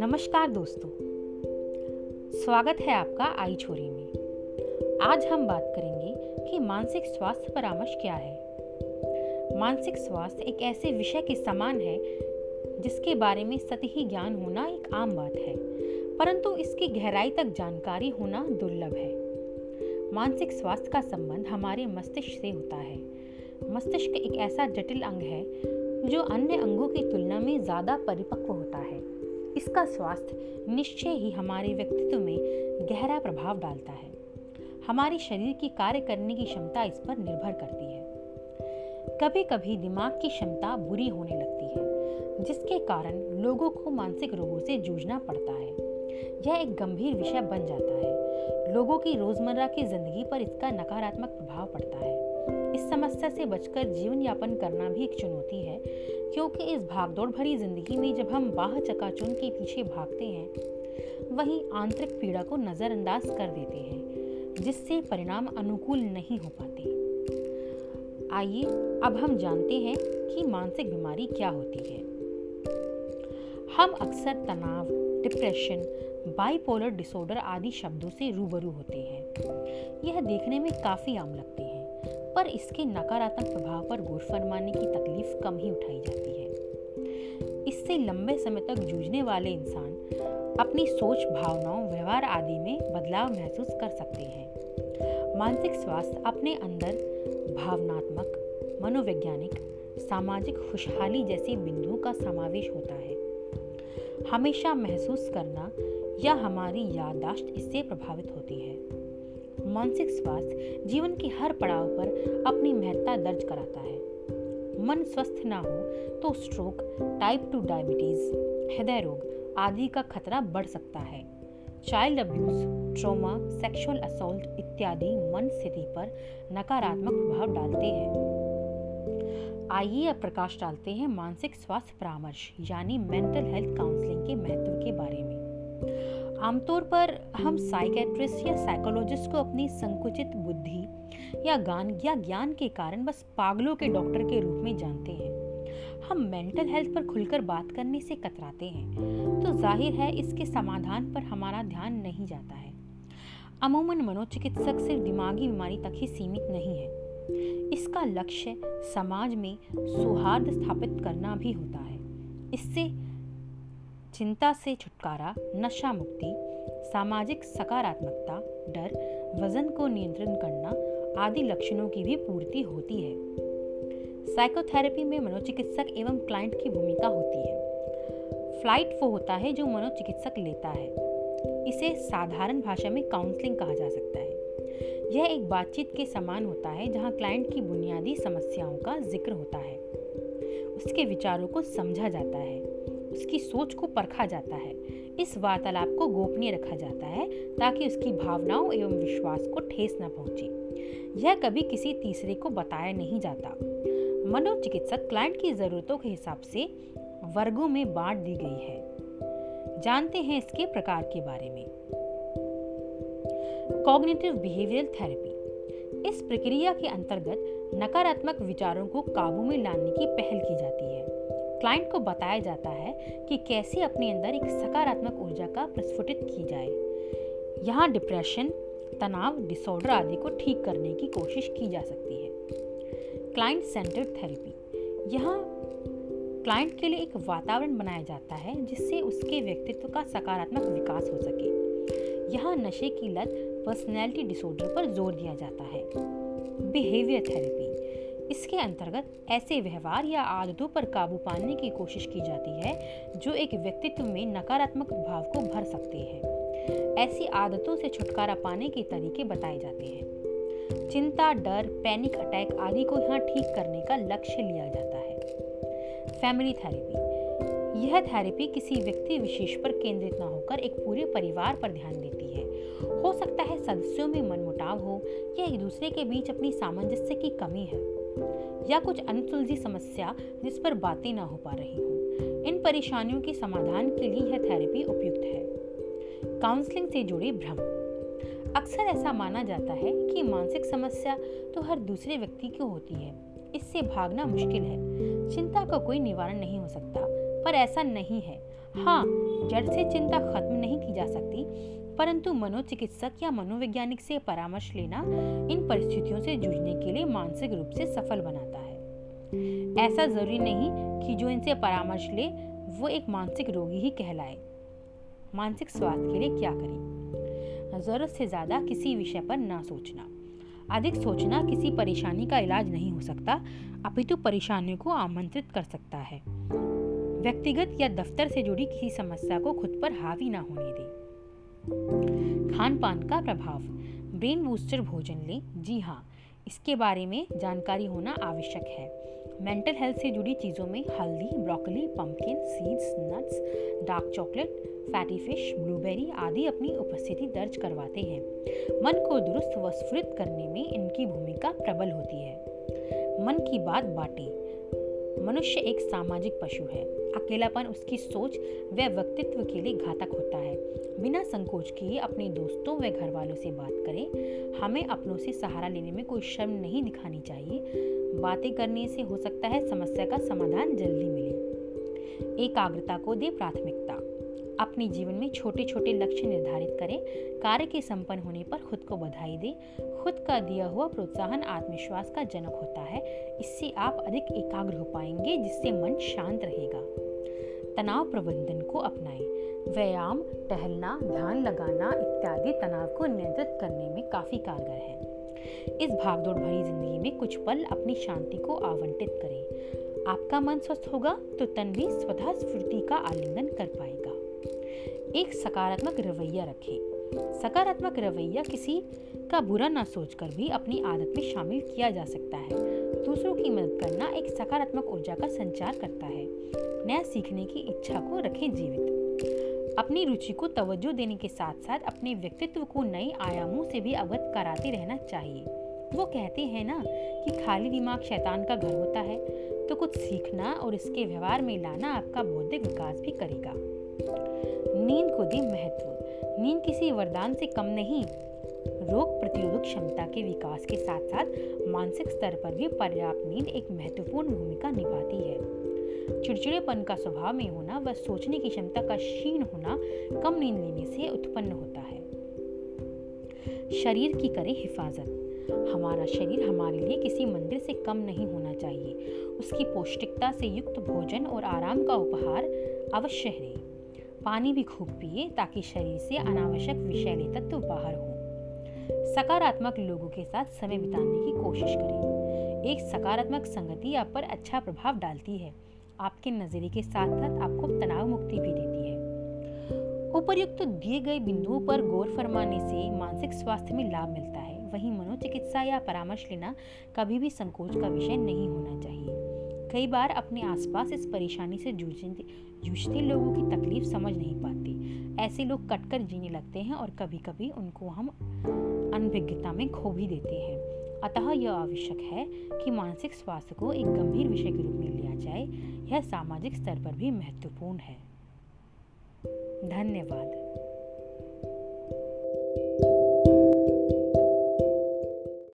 नमस्कार दोस्तों, स्वागत है आपका आई छोरी में। आज हम बात करेंगे कि मानसिक स्वास्थ्य परामर्श क्या है। मानसिक स्वास्थ्य एक ऐसे विषय के समान है, जिसके बारे में सतही ज्ञान होना एक आम बात है, परंतु इसकी गहराई तक जानकारी होना दुर्लभ है। मानसिक स्वास्थ्य का संबंध हमारे मस्तिष्क से होता है मस्तिष्क एक ऐसा जटिल अंग है जो अन्य अंगों की तुलना में ज़्यादा परिपक्व होता है। इसका स्वास्थ्य निश्चय ही हमारे व्यक्तित्व में गहरा प्रभाव डालता है। हमारे शरीर की कार्य करने की क्षमता इस पर निर्भर करती है। कभी कभी दिमाग की क्षमता बुरी होने लगती है, जिसके कारण लोगों को मानसिक रोगों से जूझना पड़ता है। यह एक गंभीर विषय बन जाता है। लोगों की रोज़मर्रा की ज़िंदगी पर इसका नकारात्मक प्रभाव पड़ता है। इस समस्या से बचकर जीवन यापन करना भी एक चुनौती है, क्योंकि इस भागदौड़ भरी ज़िंदगी में जब हम बाह चकाचुन के पीछे भागते हैं, वहीं आंतरिक पीड़ा को नज़रअंदाज कर देते हैं, जिससे परिणाम अनुकूल नहीं हो पाते। आइए, अब हम जानते हैं कि मानसिक बीमारी क्या होती है। हम अक्सर तनाव, डिप्रेशन, बाइपोलर डिसऑर्डर आदि शब्दों से रूबरू होते हैं। यह देखने में काफ़ी आम लगते हैं पर इसके नकारात्मक प्रभाव पर गौर फरमाने की तकलीफ़ कम ही उठाई जाती है। इससे लंबे समय तक जूझने वाले इंसान अपनी सोच, भावनाओं, व्यवहार आदि में बदलाव महसूस कर सकते हैं। मानसिक स्वास्थ्य अपने अंदर भावनात्मक, मनोवैज्ञानिक, सामाजिक खुशहाली जैसे बिंदुओं का समावेश होता है। हमेशा महसूस करना या हमारी याददाश्त इससे प्रभावित होती है। मानसिक स्वास्थ्य जीवन के हर पड़ाव पर अपनी महत्ता दर्ज कराता है। मन स्वस्थ ना हो तो स्ट्रोक टाइप टू डायबिटीज़ हृदय रोग आदि का खतरा बढ़ सकता है। Child abuse trauma sexual assault इत्यादि मन स्थिति पर नकारात्मक प्रभाव डालते हैं। आइए अब प्रकाश डालते हैं मानसिक स्वास्थ्य परामर्श, यानी मेंटल हेल्थ काउंसलिंग के महत्व के बारे में। आमतौर पर हम साइकेट्रिस्ट या साइकोलॉजिस्ट को अपनी संकुचित बुद्धि या गान, या ज्ञान के कारण बस पागलों के डॉक्टर के रूप में जानते हैं। हम मेंटल हेल्थ पर खुलकर बात करने से कतराते हैं। तो ज़ाहिर है इसके समाधान पर हमारा ध्यान नहीं जाता है। अमूमन मनोचिकित्सक सिर्फ़ दिमागी बीमारी तक ही सीमित नहीं है। इसका लक्ष्य समाज में सौहार्द स्थापित करना भी होता है। इससे चिंता से छुटकारा, नशा मुक्ति, सामाजिक सकारात्मकता, डर, वज़न को नियंत्रण करना आदि लक्षणों की भी पूर्ति होती है। साइकोथेरेपी में मनोचिकित्सक एवं क्लाइंट की भूमिका होती है। फ़्लाइट वो होता है जो मनोचिकित्सक लेता है। इसे साधारण भाषा में काउंसलिंग कहा जा सकता है। यह एक बातचीत के समान होता है जहाँ क्लाइंट की बुनियादी समस्याओं का ज़िक्र होता है। उसके विचारों को समझा जाता है। उसकी सोच को परखा जाता है। इस वार्तालाप को गोपनीय रखा जाता है ताकि उसकी भावनाओं एवं विश्वास को ठेस न पहुँचे। यह कभी किसी तीसरे को बताया नहीं जाता। मनोचिकित्सक क्लाइंट की जरूरतों के हिसाब से वर्गों में बांट दी गई है। जानते हैं इसके प्रकार के बारे में। Cognitive behavioural therapy. इस प्रक्रिया के अंतर्गत नकारात्मक विचारों को काबू में लाने की पहल की जाती है। क्लाइंट को बताया जाता है कि कैसे अपने अंदर एक सकारात्मक ऊर्जा का प्रस्फुटित की जाए। यहाँ डिप्रेशन, तनाव, डिसऑर्डर आदि को ठीक करने की कोशिश की जा सकती है। Client centred therapy. यहाँ क्लाइंट के लिए एक वातावरण बनाया जाता है जिससे उसके व्यक्तित्व का सकारात्मक विकास हो सके। यहाँ नशे की लत पर्सनैलिटी डिसऑर्डर पर ज़ोर दिया जाता है। बिहेवियर थेरेपी इसके अंतर्गत ऐसे व्यवहार या आदतों पर काबू पाने की कोशिश की जाती है, जो एक व्यक्तित्व में नकारात्मक भाव को भर सकते हैं। ऐसी आदतों से छुटकारा पाने के तरीके बताए जाते हैं। चिंता, डर, पैनिक अटैक आदि को यहाँ ठीक करने का लक्ष्य लिया जाता है। Family therapy. यह थेरेपी किसी व्यक्ति विशेष पर केंद्रित न होकर एक पूरे परिवार पर ध्यान देती है। हो सकता है सदस्यों में मनमुटाव हो या एक दूसरे के बीच अपनी सामंजस्य की कमी है। या कुछ अनसुलझी समस्या जिस पर बातें ना हो पा रही हो, इन परेशानियों के समाधान के लिए यह थेरेपी उपयुक्त है। काउंसलिंग से जुड़े भ्रम। अक्सर ऐसा माना जाता है कि मानसिक समस्या तो हर दूसरे व्यक्ति की होती है। इससे भागना मुश्किल है। चिंता का कोई निवारण नहीं हो सकता। पर ऐसा नहीं है। हाँ जड़ से चिंता खत्म नहीं की जा सकती। परंतु मनोचिकित्सक या मनोवैज्ञानिक से परामर्श लेना इन परिस्थितियों से जूझने के लिए मानसिक रूप से सफल बनाता है। ऐसा ज़रूरी नहीं कि जो इनसे परामर्श ले, वो एक मानसिक रोगी ही कहलाए। मानसिक स्वास्थ्य के लिए क्या करें? ज़रूरत से ज़्यादा किसी विषय पर ना सोचना। अधिक सोचना किसी परेशानी का इलाज नहीं हो सकता, अपितु परेशानियों को आमंत्रित कर सकता है। व्यक्तिगत या दफ्तर से जुड़ी किसी समस्या को खुद पर हावी ना होने दें। खान पान का प्रभाव। ब्रेन बूस्टर भोजन लें। जी हाँ इसके बारे में जानकारी होना आवश्यक है। मेंटल हेल्थ से जुड़ी चीज़ों में हल्दी, broccoli pumpkin seeds nuts dark chocolate fatty fish blueberry आदि अपनी उपस्थिति दर्ज करवाते हैं। मन को दुरुस्त व स्फुरित करने में इनकी भूमिका प्रबल होती है। मन की बात बांटे। मनुष्य एक सामाजिक पशु है। अकेलापन उसकी सोच व व्यक्तित्व के लिए घातक होता है। बिना संकोच किए अपने दोस्तों व घर वालों से बात करें। हमें अपनों से सहारा लेने में कोई शर्म नहीं दिखानी चाहिए। बातें करने से हो सकता है समस्या का समाधान जल्दी मिले। एकाग्रता को दे प्राथमिकता। अपने जीवन में छोटे छोटे लक्ष्य निर्धारित करें। कार्य के संपन्न होने पर खुद को बधाई दें। खुद का दिया हुआ प्रोत्साहन आत्मविश्वास का जनक होता है। इससे आप अधिक एकाग्र हो पाएँगे, जिससे मन शांत रहेगा। तनाव प्रबंधन को अपनाएँ। व्यायाम, टहलना, ध्यान लगाना इत्यादि तनाव को नियंत्रित करने में काफ़ी कारगर है। इस भागदौड़ भरी ज़िंदगी में कुछ पल अपनी शांति को आवंटित करें। आपका मन स्वस्थ होगा तो तन भी स्वतः स्फूर्ति का आलिंगन कर पाएगा। एक सकारात्मक रवैया रखें। सकारात्मक रवैया किसी का बुरा ना सोचकर भी अपनी आदत में शामिल किया जा सकता है। दूसरों की मदद करना एक सकारात्मक ऊर्जा का संचार करता है। नया सीखने की इच्छा को रखें जीवित। अपनी रुचि को तवज्जो देने के साथ साथ अपने व्यक्तित्व को नए आयामों से भी अवगत कराते रहना चाहिए। वो कहते हैं ना कि खाली दिमाग शैतान का घर होता है तो कुछ सीखना और इसके व्यवहार में लाना आपका बौद्धिक विकास भी करेगा। नींद को दें महत्व। नींद किसी वरदान से कम नहीं, रोग प्रतिरोधक क्षमता के विकास के साथ साथ मानसिक स्तर पर भी पर्याप्त नींद एक महत्वपूर्ण भूमिका निभाती है। चिड़चिड़ेपन का स्वभाव में होना व सोचने की क्षमता का क्षीण होना कम नींद लेने से उत्पन्न होता है। शरीर की करें हिफाजत। हमारा शरीर हमारे लिए किसी मंदिर से कम नहीं होना चाहिए। उसकी पौष्टिकता से युक्त भोजन और आराम का उपहार अवश्य है। पानी भी खूब पिए ताकि शरीर से अनावश्यक विषैले तत्व बाहर हो। सकारात्मक लोगों के साथ समय बिताने की कोशिश करें। एक सकारात्मक संगति आप पर अच्छा प्रभाव डालती है। आपके नज़रिए के साथ साथ आपको तनाव मुक्ति भी देती है। उपर्युक्त तो दिए गए बिंदुओं पर गौर फरमाने से मानसिक स्वास्थ्य में लाभ मिलता है। वहीं मनोचिकित्सा या परामर्श लेना कभी भी संकोच का विषय नहीं होना चाहिए। कई बार अपने आसपास इस परेशानी से जूझते जूझते लोगों की तकलीफ़ समझ नहीं पाते। ऐसे लोग कटकर जीने लगते हैं और कभी कभी उनको हम अनभिज्ञता में खो भी देते हैं। अतः यह आवश्यक है कि मानसिक स्वास्थ्य को एक गंभीर विषय के रूप में लिया जाए। यह सामाजिक स्तर पर भी महत्वपूर्ण है। धन्यवाद।